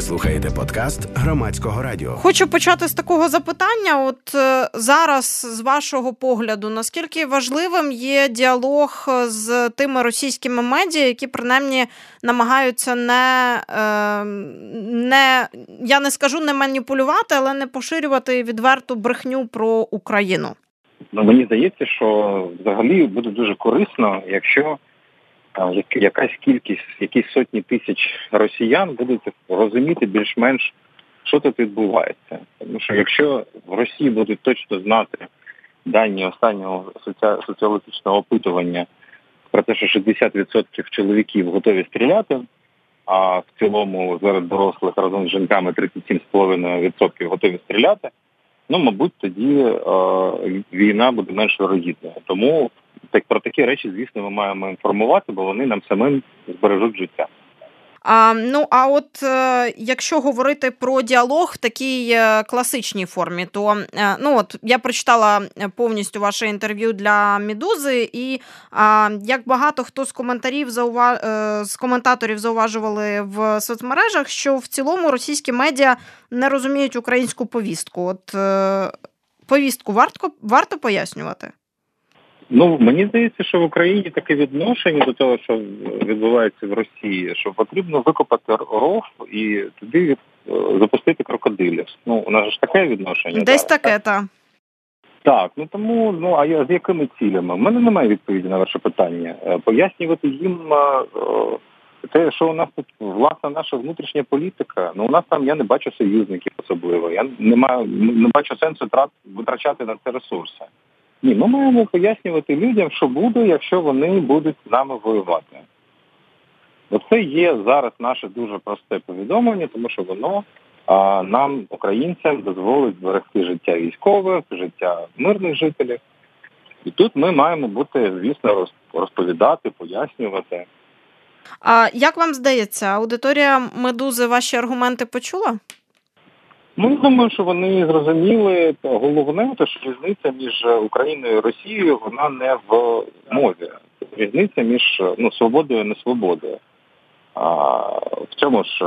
Ви слухаєте подкаст громадського радіо. Хочу почати з такого запитання. От е, зараз, з вашого погляду, наскільки важливим є діалог з тими російськими медіа, які принаймні намагаються не, е, не я не скажу не маніпулювати, але не поширювати відверту брехню про Україну? Ну мені здається, що взагалі буде дуже корисно, якщо якась кількість, якісь сотні тисяч росіян будуть розуміти більш-менш, що тут відбувається. Тому що якщо в Росії будуть точно знати дані останнього соціологічного опитування про те, що 60% чоловіків готові стріляти, а в цілому серед дорослих разом з жінками 37,5% готові стріляти, ну мабуть, тоді е, війна буде менш вирогідною. Тому так про такі речі, звісно, ми маємо інформувати, бо вони нам самим збережуть життя. А, Ну а от е, якщо говорити про діалог в такій е, класичній формі, то е, ну от я прочитала повністю ваше інтерв'ю для Медузи, і як багато хто з коментарів заува... Е, з коментаторів зауважували в соцмережах, що в цілому російські медіа не розуміють українську повістку. От е, повістку варто варто пояснювати. Ну мені здається, що в Україні таке відношення до того, що відбувається в Росії, що потрібно викопати ров і туди е, запустити крокодилів. Ну у нас ж таке відношення. Десь зараз, таке так? Так, ну тому ну а я з якими цілями? У мене немає відповіді на ваше питання. Е, пояснювати їм е, те, що у нас тут власна наша внутрішня політика. Ну у нас там я не бачу союзників особливо. Я не маю не бачу сенсу трат витрачати на це ресурси. Ні, ми маємо пояснювати людям, що буде, якщо вони будуть з нами воювати. Оце є зараз наше дуже просте повідомлення, тому що воно а, нам, українцям, дозволить зберегти життя військових, життя мирних жителів. І тут ми маємо бути, звісно, розповідати, пояснювати. А як вам здається, аудиторія медузи ваші аргументи почула? Ну, думаю, що вони зрозуміли. Головне, те, що різниця між Україною і Росією, вона не в мові. Різниця між ну, свободою і несвободою. А в цьому ж,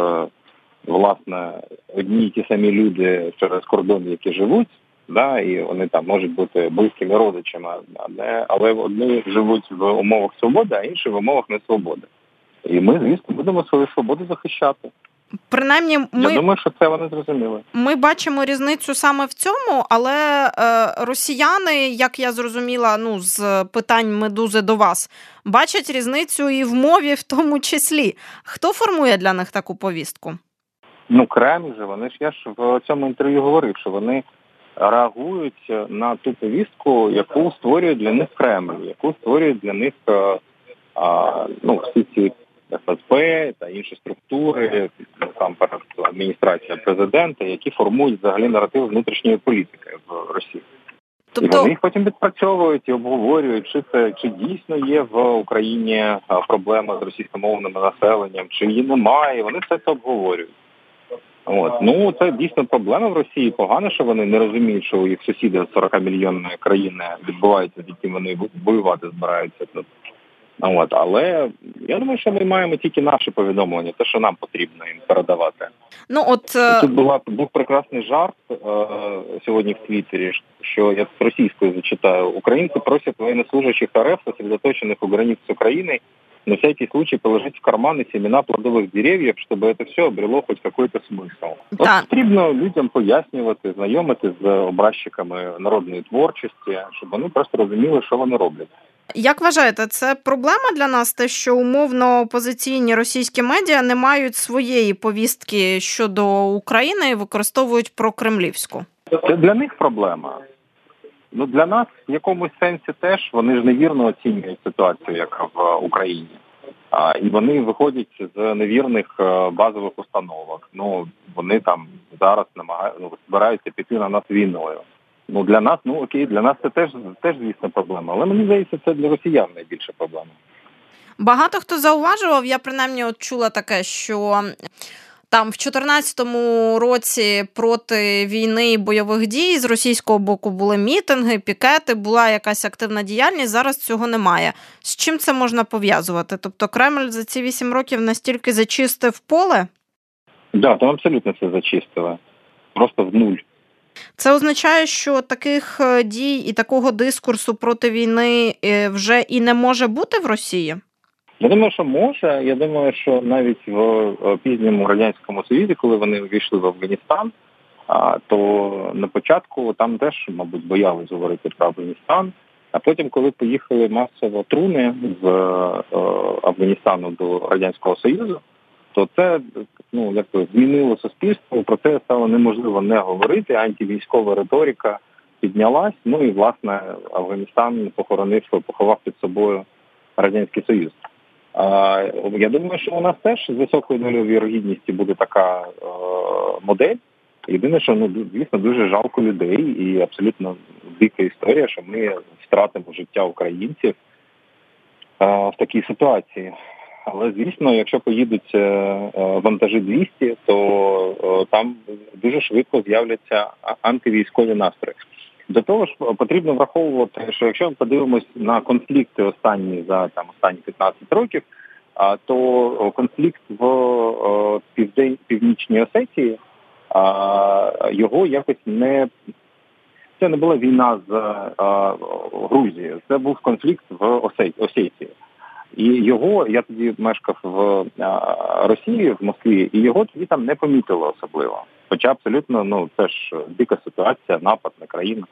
власне, одні й ті самі люди через кордон, які живуть, да, і вони там можуть бути близькими родичами, але, але одні живуть в умовах свободи, а інші в умовах несвободи. І ми, звісно, будемо свою свободу захищати. Принаймні, ми Я думаю, що це вони зрозуміли. Ми бачимо різницю саме в цьому, але е, росіяни, як я зрозуміла, ну з питань медузи до вас, бачать різницю і в мові, в тому числі. Хто формує для них таку повістку? Ну, Кремль же, вони ж я ж в цьому інтерв'ю говорив, що вони реагують на ту повістку, яку створює для них Кремль, яку створює для них е, а, ну, всі ці ФСБ та інші структури, там адміністрація президента, які формують взагалі наратив внутрішньої політики в Росії. Тобто... І вони їх потім відпрацьовують і обговорюють, чи це чи дійсно є в Україні проблема з російськомовним населенням, чи її немає. Вони все це обговорюють. От ну це дійсно проблема в Росії. Погано, що вони не розуміють, що у їх сусіди 40 мільйонної країни відбуваються, з якими вони воювати збираються. От, але я думаю, що ми маємо тільки наше повідомлення, те, що нам потрібно їм передавати. Ну от е, тут була був прекрасний жарт е, сьогодні в Твіттері, що я з російською зачитаю. Українці просять военнослужащих РФ, сосредоточенных у границ України, на всякий случай положить в карманы семена плодових деревьев, щоб це все обрело хоч какой-то смисл. От потрібно людям пояснювати, знайомити з образчиками народної творчості, щоб вони просто розуміли, що вони роблять. Як вважаєте, це проблема для нас, те, що умовно опозиційні російські медіа не мають своєї повістки щодо України і використовують прокремлівську? Це для них проблема. Ну для нас в якомусь сенсі теж вони ж невірно оцінюють ситуацію, яка в Україні. А, І вони виходять з невірних е, базових установок. Ну вони там зараз намагаються ну, збираються піти на нас війною. Ну для нас, ну окей, для нас це теж теж звісно проблема. Але мені здається, це для росіян найбільша проблема. Багато хто зауважував, я принаймні от чула таке, що там в 2014 році проти війни і бойових дій з російського боку були мітинги, пікети, була якась активна діяльність. Зараз цього немає. З чим це можна пов'язувати? Тобто Кремль за ці вісім років настільки зачистив поле? Да, там абсолютно все зачистили. Просто в нуль. Це означає, що таких е, дій і такого дискурсу проти війни е, вже і не може бути в Росії. Я думаю, що може. Я думаю, що навіть в е, пізньому радянському союзі, коли вони увійшли в Афганістан, то на початку там теж, мабуть, боялись говорити про Афганістан. А потім, коли поїхали масово труни з Афганістану до радянського союзу, то це ну як змінило суспільство. Про це стало неможливо не говорити. Антивійськова риторика піднялась. Ну і власне Афганістан похоронив, поховав під собою радянський союз. А, Я думаю, що у нас теж з високою долею вірогідності буде така е, модель. Єдине, що ну звісно дуже жалко людей, і абсолютно дика історія, що ми втратимо життя українців е, в такій ситуації. Але звісно, якщо поїдуть е, е, вантажі 200, то е, там дуже швидко з'являться антивійськові настрої. До того ж, потрібно враховувати, що якщо ми подивимось на конфлікти останні за там останні 15 років, то конфлікт в південь північній Осетії його якось не це не була війна з Грузією, це був конфлікт в Осетії. І його я тоді мешкав в Росії в Москві, і його тоді там не помітили особливо. Хоча абсолютно ну це ж дика ситуація, напад на країну.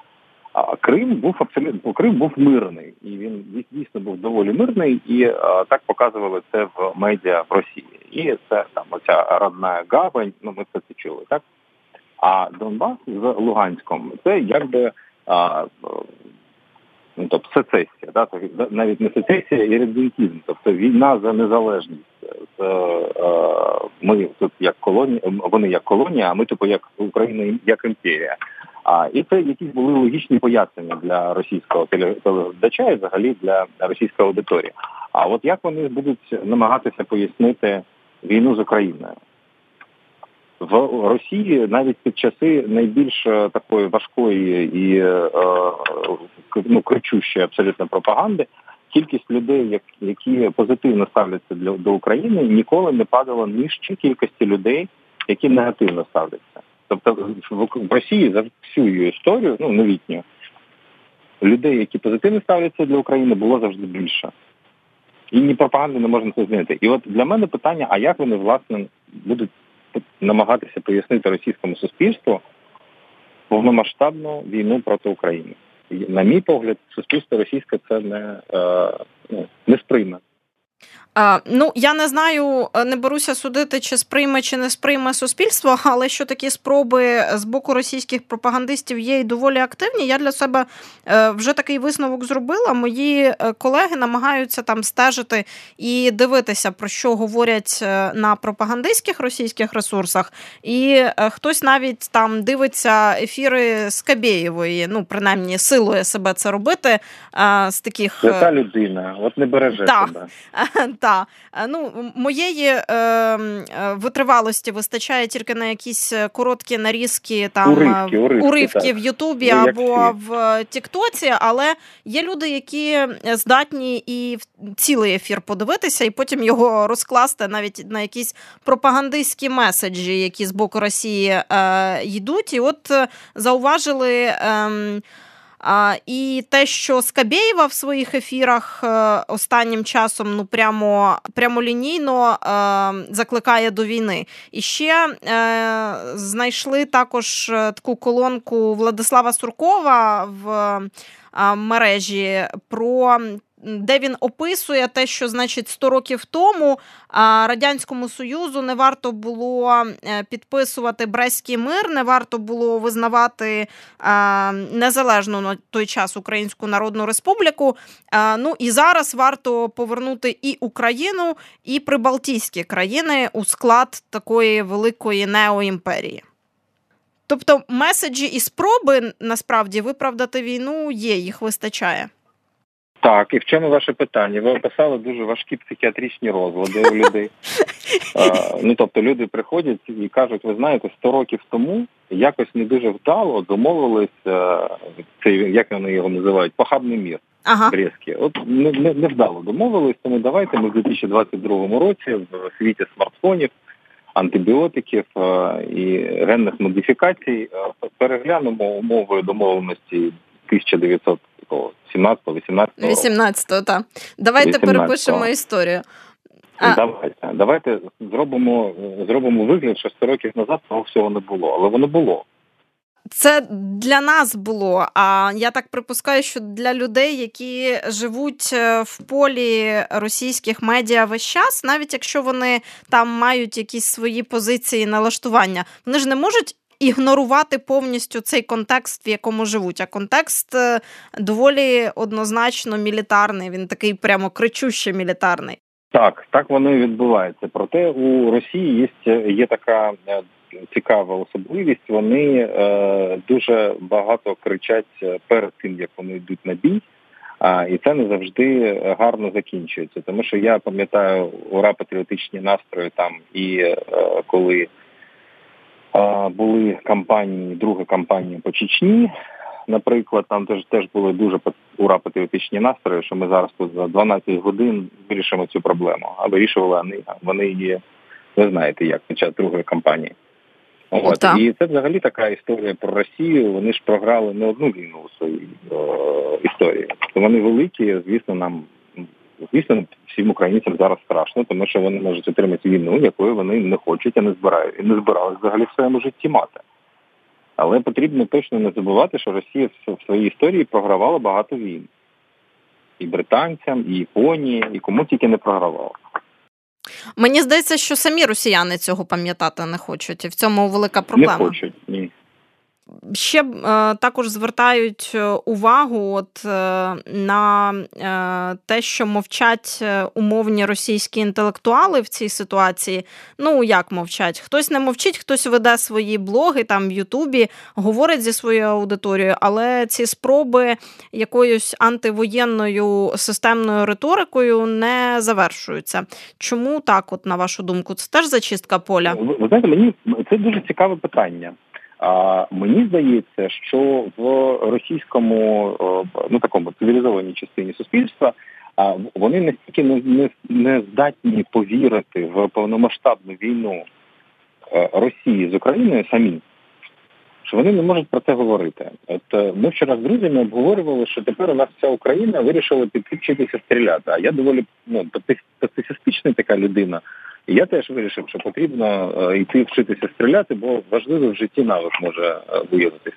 А Крим був абсолютно Крим був мирний, і він дійсно був доволі мирний, і а, так показували це в медіа в Росії. І це там оця родна гавань. Ну ми це це чули, так а Донбас з Луганськом це якби ну тобто сецесія, да, навіть не сецесія і редентізм, тобто війна за незалежність. Е, ми тут як колонія, вони як колонія, а ми типу як Україна як імперія. А і це якісь були логічні пояснення для російського телеглядача і взагалі для російської аудиторії. А от як вони будуть намагатися пояснити війну з Україною? В Росії навіть під часи найбільш е, такої важкої і е, ну, кричущої абсолютно пропаганди, кількість людей, які позитивно ставляться для до України, ніколи не падала нижче кількості людей, які негативно ставляться. Тобто в Росії за всю її історію, ну новітню, людей, які позитивно ставляться для України, було завжди більше. І ні пропаганди не можна це змінити. І от для мене питання: а як вони власне будуть намагатися пояснити російському суспільству повномасштабну війну проти України. На мій погляд, суспільство російське це не, е, ну, не сприйме. Ну, я не знаю, е, не беруся судити, чи сприйме чи не сприйме суспільство, але що такі спроби з боку російських пропагандистів є і доволі активні. Я для себе е, вже такий висновок зробила. Мої е, колеги намагаються там стежити і дивитися, про що говорять на пропагандистських російських ресурсах. І хтось навіть там дивиться ефіри Скабєєвої, ну принаймні силує себе це робити. з таких... Це та людина, от не береже да. себе. Та е, ну моєї е, е, витривалості вистачає тільки на якісь е, короткі нарізки там уривки, уривки, уривки в Ютубі або в Тіктоці, але є люди, які здатні і в цілий ефір подивитися, і потім його розкласти навіть на якісь пропагандистські меседжі, які з боку Росії е, йдуть. І от зауважили. І те, що Скабєєва в своїх ефірах е, останнім часом ну прямо прямолінійно е, закликає до війни. І ще е, знайшли також таку колонку Владислава Суркова в мережі про де він описує те, що значить 100 років тому радянському союзу не варто було е, підписувати Брестський мир, не варто було визнавати незалежну на той час Українську Народну Республіку. Ну і зараз варто повернути і Україну, і Прибалтійські країни у склад такої великої неоімперії. Тобто меседжі і спроби насправді виправдати війну є, їх вистачає. Так, і в чому ваше питання? Ви описали дуже важкі психіатричні розлади у людей. Ну тобто люди приходять і кажуть, ви знаєте, 100 років тому якось не дуже вдало домовились, цей, як вони його називають, похабний мір. Ага. Брестський. От не, не, не вдало домовились, тому давайте ми в 2022 році в світі смартфонів антибіотиків і генних модифікацій. Переглянемо умови домовленості 1917 18 18 так. Давайте 18-го. перепишемо історію. А... Давайте давайте зробимо зробимо вигляд, що 100 років назад того всього не було, але воно було. Це для нас було. А я так припускаю, що для людей, які живуть е, в полі російських медіа весь час, навіть якщо вони там мають якісь свої позиції налаштування, вони ж не можуть. Ігнорувати повністю цей контекст, в якому живуть. А контекст е, доволі однозначно мілітарний. Він такий прямо кричуще мілітарний. Так, так воно і відбувається. Проте у Росії є є така е, цікава особливість. Вони е, дуже багато кричать е, перед тим, як вони йдуть на бій. А і це не завжди гарно закінчується. Тому що я пам'ятаю ура патріотичні настрої там і е, коли були кампанії, друга кампанія по Чечні, наприклад, там теж теж були дуже ура патріотичні настрої, що ми зараз тут за 12 годин вирішимо цю проблему. А вирішували вони вони її, ви знаєте, як під час другої кампанії. От. Так. І це взагалі така історія про Росію. Вони ж програли не одну війну у своїй о, історії. Вони великі, звісно, нам звісно, всім українцям зараз страшно, тому що вони можуть отримати війну, якої вони не хочуть, а не збирають і не збирали взагалі в своєму житті мати. Але потрібно точно не забувати, що Росія в своїй історії програвала багато війн. І британцям, і Японії, і кому тільки не програвала. Мені здається, що самі росіяни цього пам'ятати не хочуть, і в цьому велика проблема. Не хочуть, ні. Ще е, також звертають е, увагу от, е, на те, що мовчать умовні російські інтелектуали в цій ситуації. Ну, як мовчать? Хтось не мовчить, хтось веде свої блоги там в Ютубі, говорить зі своєю аудиторією, але ці спроби якоюсь антивоєнною системною риторикою не завершуються. Чому так, от на вашу думку, це теж зачистка поля? Ви, ви знаєте, мені це дуже цікаве питання. А мені здається, що в російському ну такому цивілізованій частині суспільства вони настільки не, не, не здатні повірити в повномасштабну війну е, Росії з Україною самі, що вони не можуть про це говорити. От е, ми вчора з друзями обговорювали, що тепер у нас вся Україна вирішила підключитися стріляти. А я доволі ну пацифістична така людина. Я теж вирішив, що потрібно е, йти вчитися стріляти, бо важливо в житті навик може е, виявитись.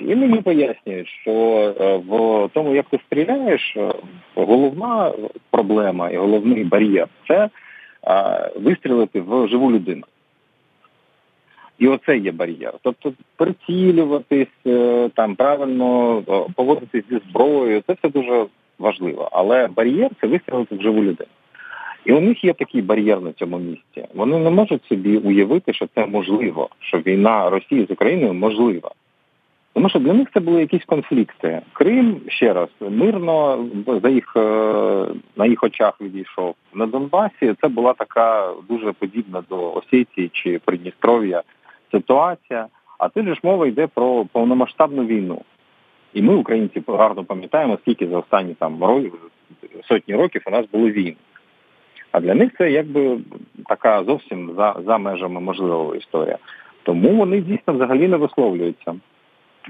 І мені пояснюють, що е, в тому, як ти стріляєш, головна проблема і головний бар'єр це вистрілити в живу людину. І оце є бар'єр. Тобто прицілюватись, там правильно поводитись зі зброєю, це все дуже важливо. Але бар'єр це вистрілити в живу людину. І у них є такий бар'єр на цьому місці. Вони не можуть собі уявити, що це можливо, що війна Росії з Україною можлива. Тому що для них це були якісь конфлікти. Крим ще раз мирно за їх е, на їх очах відійшов. На Донбасі це була така дуже подібна до Осетії чи Придністров'я ситуація. А тут ж мова йде про повномасштабну війну. І ми, українці, гарно пам'ятаємо, скільки за останні там сотні років у нас було війн. А для них це якби така зовсім за за межами можливого історія. Тому вони дійсно взагалі не висловлюються.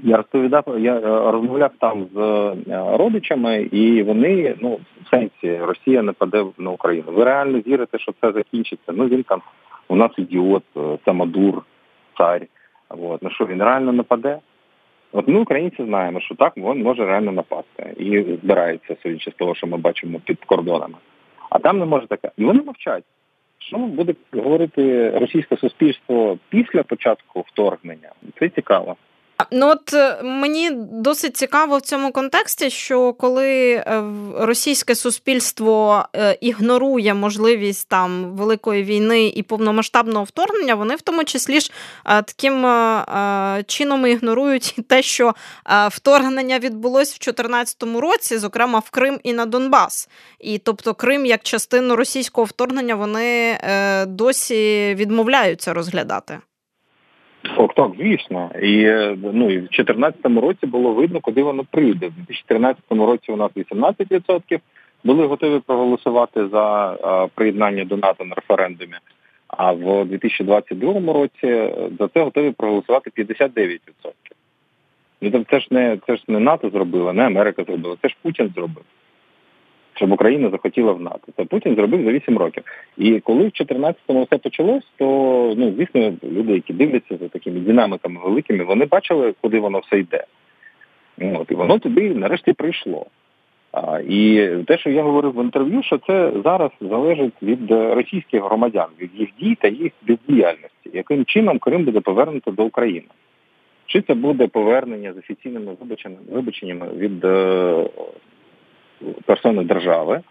Я розповідав, я е, розмовляв там з е, родичами, і вони, ну, в сенсі, Росія нападе на Україну. Ви реально вірите, що це закінчиться? Ну він там у нас ідіот, е, самодур, цар. От. Ну що він реально нападе? От ми, українці, знаємо, що так він може реально напасти і збирається, судячи з того, що ми бачимо під кордонами а там не може таке. І вони мовчать. Що буде говорити російське суспільство після початку вторгнення? Це цікаво. Ну от е, мені досить цікаво в цьому контексті, що коли е, російське суспільство е, ігнорує можливість там великої війни і повномасштабного вторгнення, вони в тому числі ж таким чином ігнорують те, що вторгнення відбулось в 2014 році, зокрема в Крим і на Донбас. І тобто Крим як частину російського вторгнення вони досі відмовляються розглядати. Так, так, звісно. І ну, і в 2014 році було видно, куди воно прийде. В 2014 році у нас 18% були готові проголосувати за а, приєднання до НАТО на референдумі. А в 2022 році за це готові проголосувати 59%. Ну тобто це ж не це ж не НАТО зробила, не Америка зробила, це ж Путін зробив. Щоб Україна захотіла в НАТО. Це Путін зробив за 8 років. І коли в 2014-му все почалось, то ну звісно, люди, які дивляться за такими динамиками великими, вони бачили, куди воно все йде. От, І воно туди нарешті прийшло. А, І те, що я говорив в інтерв'ю, що це зараз залежить від російських громадян, від їх дій та їх бездіяльності, яким чином Крим буде повернуто до України. Чи це буде повернення з офіційними вибаченнями від е, персони держави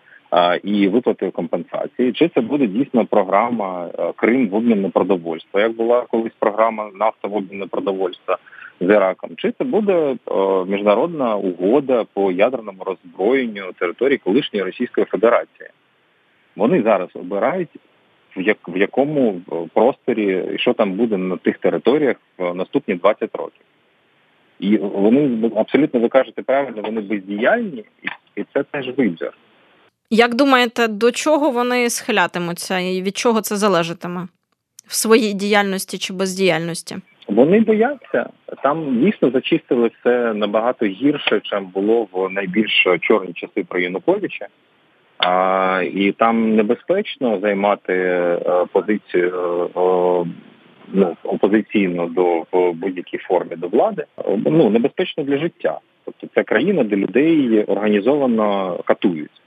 і виплати компенсації, чи це буде дійсно програма е, Крим в обмін на продовольство, як була колись програма нафта в обмін на продовольство з Іраком, чи це буде е, міжнародна угода по ядерному роззброєнню території колишньої Російської Федерації? Вони зараз обирають в як в якому просторі і що там буде на тих територіях в наступні 20 років. І вони абсолютно ви кажете правильно, вони бездіяльні, і це теж вибір. Як думаєте, до чого вони схилятимуться і від чого це залежатиме в своїй діяльності чи бездіяльності? Вони бояться. Там дійсно зачистили все набагато гірше, ніж було в найбільш чорні часи про Януковича. А, І там небезпечно займати е, позицію е, ну, опозиційно до в будь-якій формі до влади. Ну небезпечно для життя. Тобто це країна, де людей організовано катують.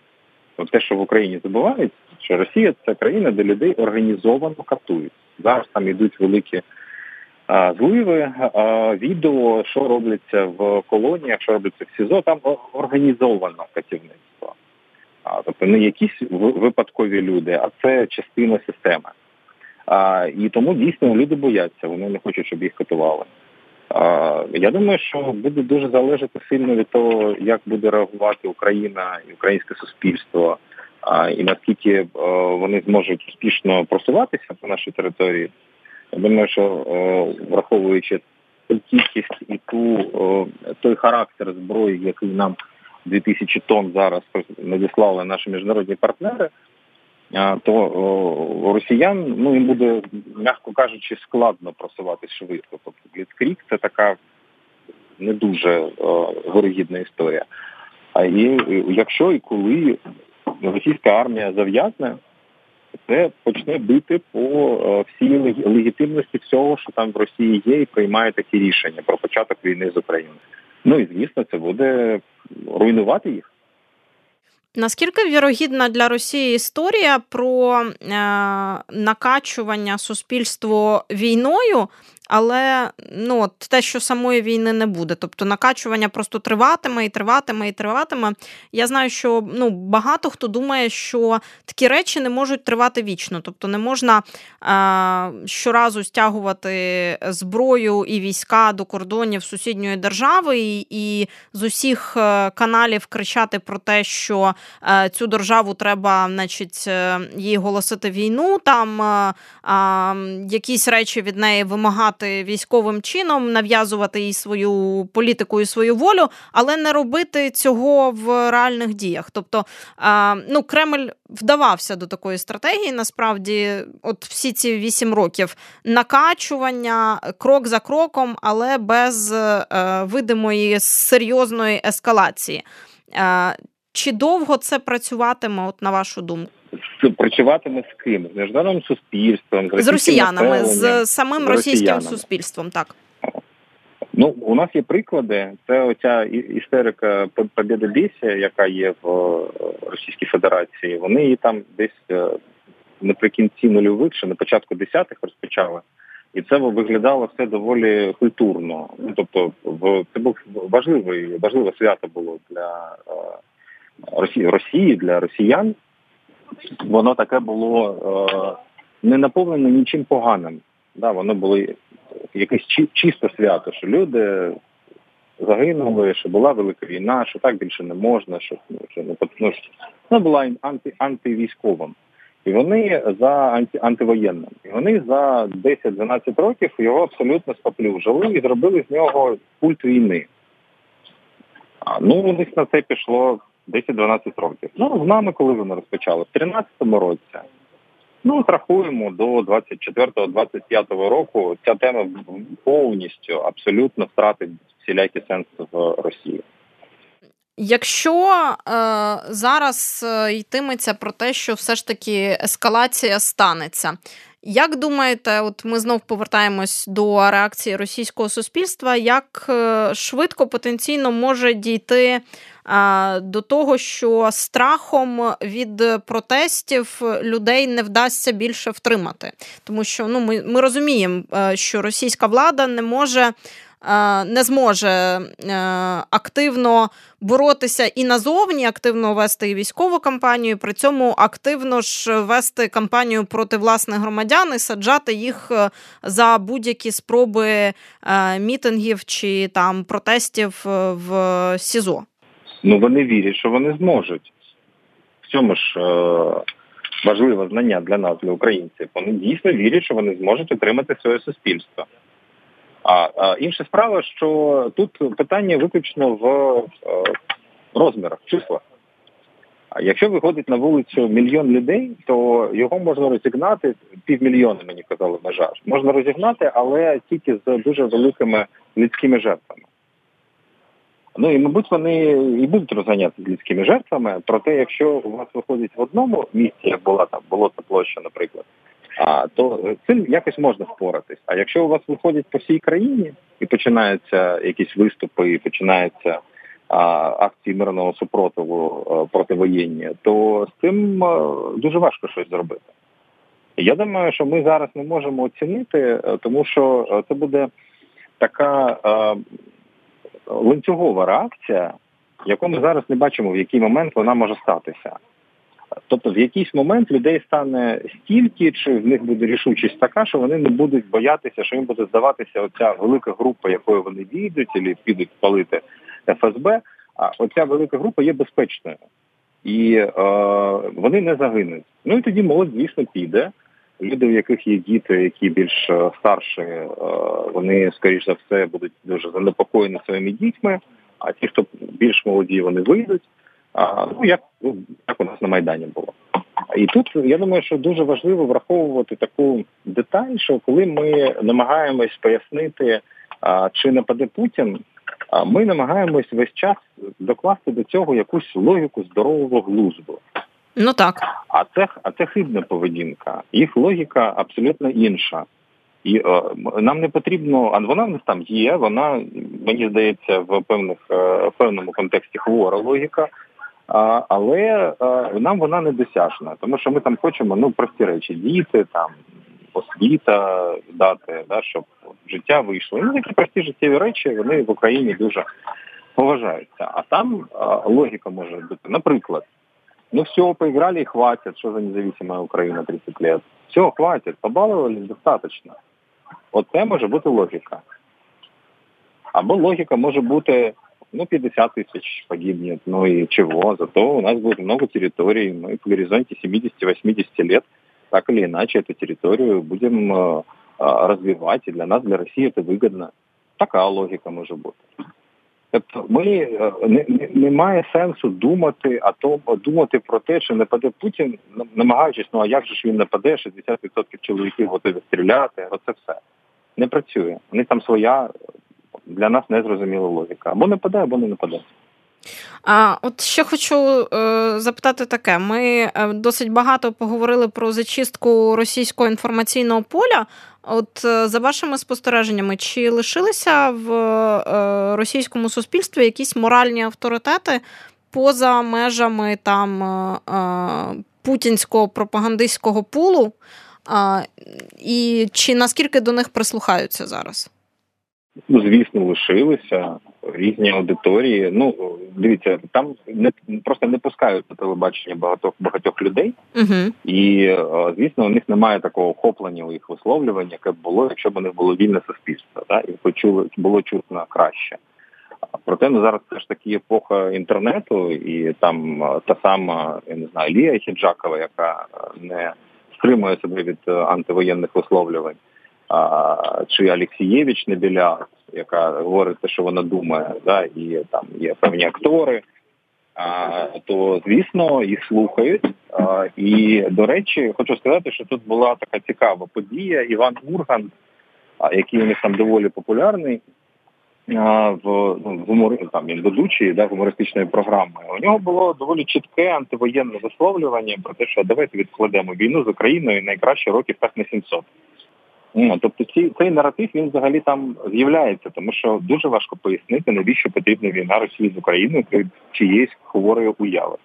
От те, що в Україні забувають, що Росія це країна, де людей організовано катують. Зараз там йдуть великі зливи, відео, що робляться в колоніях, що робляться в СІЗО, там організовано катівництво. Тобто не якісь випадкові люди, а це частина системи. І тому дійсно люди бояться, вони не хочуть, щоб їх катували. Я думаю, що буде дуже залежати сильно від того, як буде реагувати Україна і українське суспільство, і наскільки е, вони зможуть успішно просуватися по нашій території. Я думаю, що е, враховуючи ту кількість і ту той характер зброї, який нам 2000 тонн зараз надіслали наші міжнародні партнери то росіян ну їм буде, м'яко кажучи, складно просувати швидко. Тобто Бліцкрік це така не дуже вирогідна історія. А і якщо і коли російська армія зав'язне, це почне бити по всій легітимності всього, що там в Росії є, і приймає такі рішення про початок війни з Україною. Ну і звісно, це буде руйнувати їх. Наскільки вірогідна для Росії історія про е, накачування суспільство війною але ну, от те, що самої війни не буде. Тобто накачування просто триватиме і триватиме і триватиме. Я знаю, що ну, багато хто думає, що такі речі не можуть тривати вічно. Тобто не можна а, щоразу стягувати зброю і війська до кордонів сусідньої держави, і, і з усіх е, каналів кричати про те, що а, е, цю державу треба, значить, е, їй голосити війну, там а, якісь речі від неї вимагати впливати військовим чином, нав'язувати їй свою політику і свою волю, але не робити цього в реальних діях. Тобто, ну, Кремль вдавався до такої стратегії. Насправді, от всі ці вісім років накачування крок за кроком, але без е, видимої серйозної ескалації. Е, чи довго це працюватиме, от на вашу думку? Працюватиме з ким? З міжнародним суспільством, з, з росіянами, з самим з російським суспільством, так. Ну, у нас є приклади. Це оця істерика Побєдобєсія, яка є в е, Російській Федерації. Вони її там десь е, наприкінці нульових, ще на початку десятих розпочали. І це виглядало все доволі культурно. Ну тобто, це був важливий важливе свято було для е, Росії, для росіян воно таке було е, не наповнене нічим поганим. Да, Воно було якесь чи, чисте свято, що люди загинули, що була велика війна, що так більше не можна, що, ну, що не ну, вона була анти, антивійськовим. І вони за анти, антивоєнним. І вони за 10-12 років його абсолютно споплюжили і зробили з нього культ війни. А, Ну, у них на це пішло 10-12 років. Ну, з нами, коли вони розпочали, в 13-му році. Ну, рахуємо до 24-25 року ця тема повністю абсолютно втратить всілякі сенси в Росії. Якщо е, зараз е, йтиметься про те, що все ж таки ескалація станеться, як думаєте, от ми знов повертаємось до реакції російського суспільства, як е, швидко потенційно може дійти до того, що страхом від протестів людей не вдасться більше втримати, тому що ну ми, ми розуміємо, е, що російська влада не може. Е, не зможе е, активно боротися і назовні, активно вести військову кампанію, при цьому активно ж вести кампанію проти власних громадян і саджати їх за будь-які спроби мітингів чи там протестів в СІЗО. Ну вони вірять, що вони зможуть. В цьому ж е, важливе знання для нас, для українців. Вони дійсно вірять, що вони зможуть отримати своє суспільство. А, а інша справа, що тут питання виключно в е, розмірах, числах. Якщо виходить на вулицю мільйон людей, то його можна розігнати півмільйона, мені казали межа. Можна розігнати, але тільки з дуже великими людськими жертвами. Ну і мабуть вони і будуть розганятися з людськими жертвами. Проте, якщо у вас виходить в одному місці, як була там болота площа, наприклад, а то цим якось можна впоратись. А якщо у вас виходять по всій країні і починаються якісь виступи, і починаються а, акції мирного супротиву а, противоєнні, то з цим а, дуже важко щось зробити. Я думаю, що ми зараз не можемо оцінити, тому що це буде така ланцюгова реакція, яку ми зараз не бачимо, в який момент вона може статися. Тобто в якийсь момент людей стане стільки, чи в них буде рішучість така, що вони не будуть боятися, що їм буде здаватися оця велика група, якою вони війдуть, або підуть палити ФСБ. А оця велика група є безпечною. І е, вони не загинуть. Ну і тоді молодь, звісно, піде люди, у яких є діти, які більш е, старші, е, вони скоріш за все будуть дуже занепокоєні своїми дітьми. А ті, хто більш молоді, вони вийдуть. Ну як як у нас на майдані було. І тут я думаю, що дуже важливо враховувати таку деталь, що коли ми намагаємось пояснити, чи нападе Путін, ми намагаємось весь час докласти до цього якусь логіку здорового глузду. Ну так. А це а це хибна поведінка. Їх логіка абсолютно інша. І е, нам не потрібно, а вона в нас там є. Вона мені здається в певних е, певному контексті хвора логіка, а, але е, нам вона не досяжна, тому що ми там хочемо ну прості речі, діти там освіта дати, да, щоб життя вийшло. Ну такі прості життєві речі вони в Україні дуже поважаються. А там е, логіка може бути, наприклад. Ну все, поиграли и хватит, что за независимая Украина 30 лет. Все, хватит, побалувались достаточно. Оце може бути логіка. Або логіка може бути, ну, 50 тысяч погибнет, ну и чего, зато у нас будет много территорий, мы в горизонте 70-80 лет так или иначе эту территорию будем э, развивать, и для нас, для России это выгодно. Такая логика может быть. Тобто ми е, не, не, немає сенсу думати, а то думати про те, чи нападе Путін, намагаючись, ну а як же ж він нападе, 60% чоловіків готові стріляти, оце все не працює. Них там своя для нас незрозуміла логіка. Або нападе, або не нападе. А от ще хочу е, запитати таке: ми е, досить багато поговорили про зачистку російського інформаційного поля. От е, за вашими спостереженнями, чи лишилися в е, російському суспільстві якісь моральні авторитети поза межами там е, путінського пропагандистського пулу? І чи наскільки до них прислухаються зараз? Ну, звісно, лишилися різні аудиторії. Ну дивіться, там не просто не пускають на телебачення багатьох багатьох людей, uh і е, звісно, у них немає такого охоплення у їх висловлювань, яке б було, якщо б у них було вільне суспільство, та і почули було чутно краще. Проте ну зараз все ж таки епоха інтернету, і там е, та сама я не знаю Лія Хіджакова, яка е, не стримує себе від антивоєнних висловлювань а, чи Алексієвич Небіля, яка говорить те, що вона думає, да, і там є певні актори, то звісно їх слухають. І до речі, хочу сказати, що тут була така цікава подія. Іван Урган, який у них там доволі популярний в гумор, там він ведучий да, гумористичної програми. У нього було доволі чітке антивоєнне висловлювання про те, що давайте відкладемо війну з Україною найкраще років так на 700. Ну, тобто ці, цей наратив він взагалі там з'являється, тому що дуже важко пояснити, навіщо потрібна війна Росії з Україною при чиєїсь хворої уяви.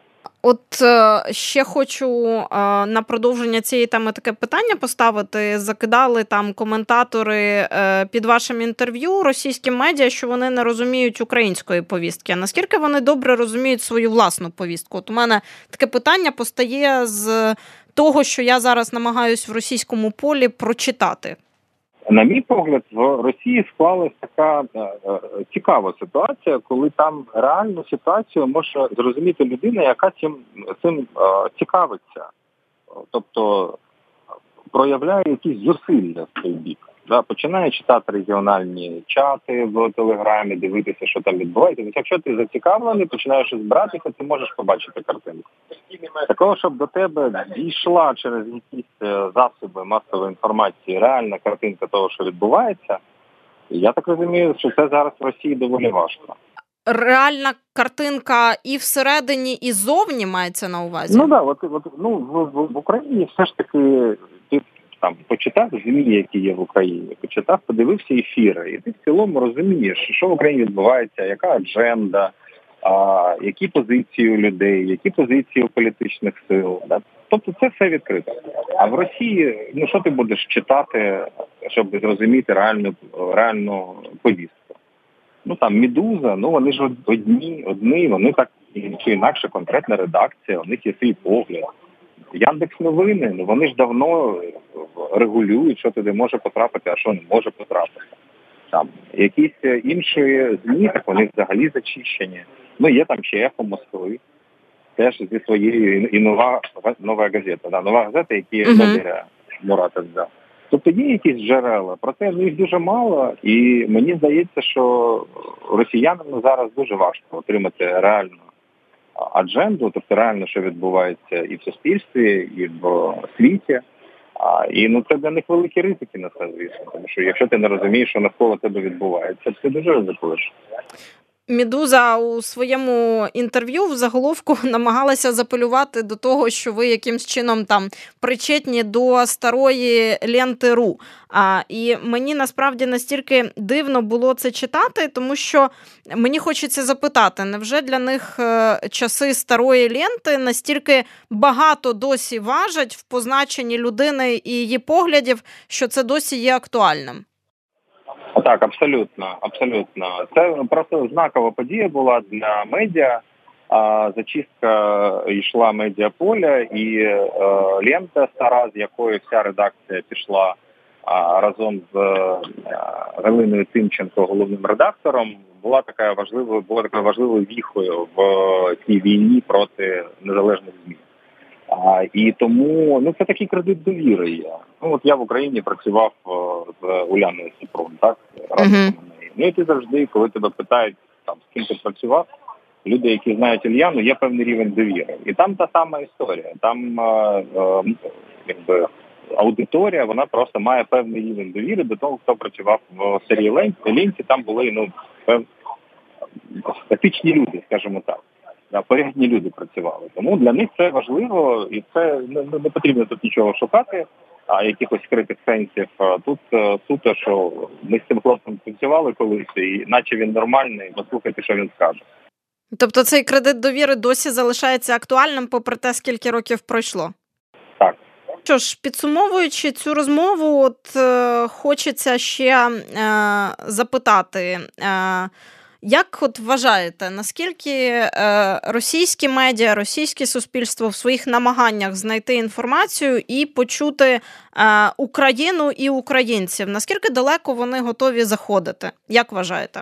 От е, ще хочу е, на продовження цієї теми таке питання поставити. Закидали там коментатори е, під вашим інтерв'ю російським медіа, що вони не розуміють української повістки. А наскільки вони добре розуміють свою власну повістку? От у мене таке питання постає з того, що я зараз намагаюсь в російському полі прочитати? На мій погляд, в Росії склалася така е, е, цікава ситуація, коли там реальну ситуацію може зрозуміти людина, яка цим цим е, цікавиться, тобто проявляє якісь зусилля в той бік. Да, починає читати регіональні чати в телеграмі, дивитися, що там відбувається. Тобто, якщо ти зацікавлений, починаєш збиратися, ти можеш побачити картинку. Такого, щоб до тебе дійшла через якісь е, засоби масової інформації реальна картинка того, що відбувається, я так розумію, що це зараз в Росії доволі важко. Реальна картинка і всередині, і зовні мається на увазі. Ну да, от от ну в, в, Україні все ж таки там почитав змі, які є в Україні, почитав, подивився ефіри, і ти в цілому розумієш, що в Україні відбувається, яка адженда, а, які позиції у людей, які позиції у політичних сил. Да? Тобто це все відкрито. А в Росії, ну що ти будеш читати, щоб зрозуміти реальну реальну повістку? Ну там Медуза, ну вони ж одні, одні, вони так чи інакше конкретна редакція, у них є свій погляд. Яндекс новини, ну вони ж давно регулюють, що туди може потрапити, а що не може потрапити. Там якісь інші змі, так вони взагалі зачищені. Ну є там ще ехо Москви, теж зі своєю і нова нова газета. Да, нова газета, які uh-huh. Мурата взяв. Тобто є якісь джерела, проте їх дуже мало, і мені здається, що росіянам зараз дуже важко отримати реальну адженду, тобто реально, що відбувається і в суспільстві, і в світі. А, І ну це для них великі ризики на це, звісно. Тому що якщо ти не розумієш, що навколо тебе відбувається, це дуже ризикуєш. Медуза у своєму інтерв'ю в заголовку намагалася запелювати до того, що ви якимсь чином там причетні до старої ленти РУ. А, І мені насправді настільки дивно було це читати, тому що мені хочеться запитати, невже для них е, часи старої ленти настільки багато досі важать в позначенні людини і її поглядів, що це досі є актуальним? Так, абсолютно, абсолютно. Це просто знакова подія була для медіа. Зачистка йшла медіаполя і е, лента стара, з якої вся редакція пішла разом з е, Галиною Тимченко, головним редактором, була така важливою, була такою важливою віхою в цій війні проти незалежних змін. А, І тому ну це такий кредит довіри є. Ну от я в Україні працював з Уляною Сіпром, так разом uh-huh. Ну і ти завжди, коли тебе питають там з ким ти працював, люди, які знають Ільяну, є певний рівень довіри. І там та сама історія. Там е, е, якби аудиторія, вона просто має певний рівень довіри до того, хто працював в серії Ленці. Там були ну пев... етичні люди, скажімо так порядні люди працювали. Тому для них це важливо і це не, не потрібно тут нічого шукати, а якихось критих сенсів. Тут суто, що ми з цим хлопцем працювали колись, і наче він нормальний, послухайте, що він скаже. Тобто цей кредит довіри досі залишається актуальним, попри те, скільки років пройшло? Так. Що ж, підсумовуючи цю розмову, от е, хочеться ще е, запитати. Е, як от вважаєте, наскільки е, російські медіа, російське суспільство в своїх намаганнях знайти інформацію і почути е, Україну і українців? Наскільки далеко вони готові заходити? Як вважаєте?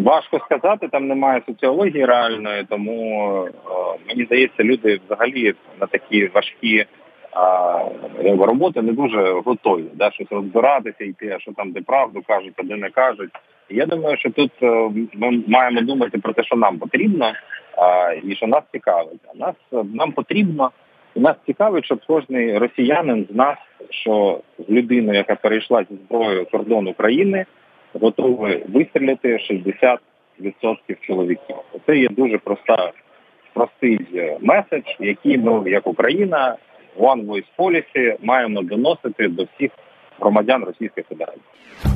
Важко сказати, там немає соціології реальної, тому е, мені здається, люди взагалі на такі важкі роботи не дуже готові. Да, щось розбиратися, йти, а що там де правду кажуть, а де не кажуть. Я думаю, що тут е, ми маємо думати про те, що нам потрібно. і що нас цікавить. Нас нам потрібно, і нас цікавить, щоб кожний росіянин знав, що з яка перейшла зі зброєю кордон України, готовий вистріляти 60% чоловіків. Це є дуже проста, простий е, меседж, який ми, як Україна, One Voice Policy маємо доносити до всіх громадян Російської Федерації.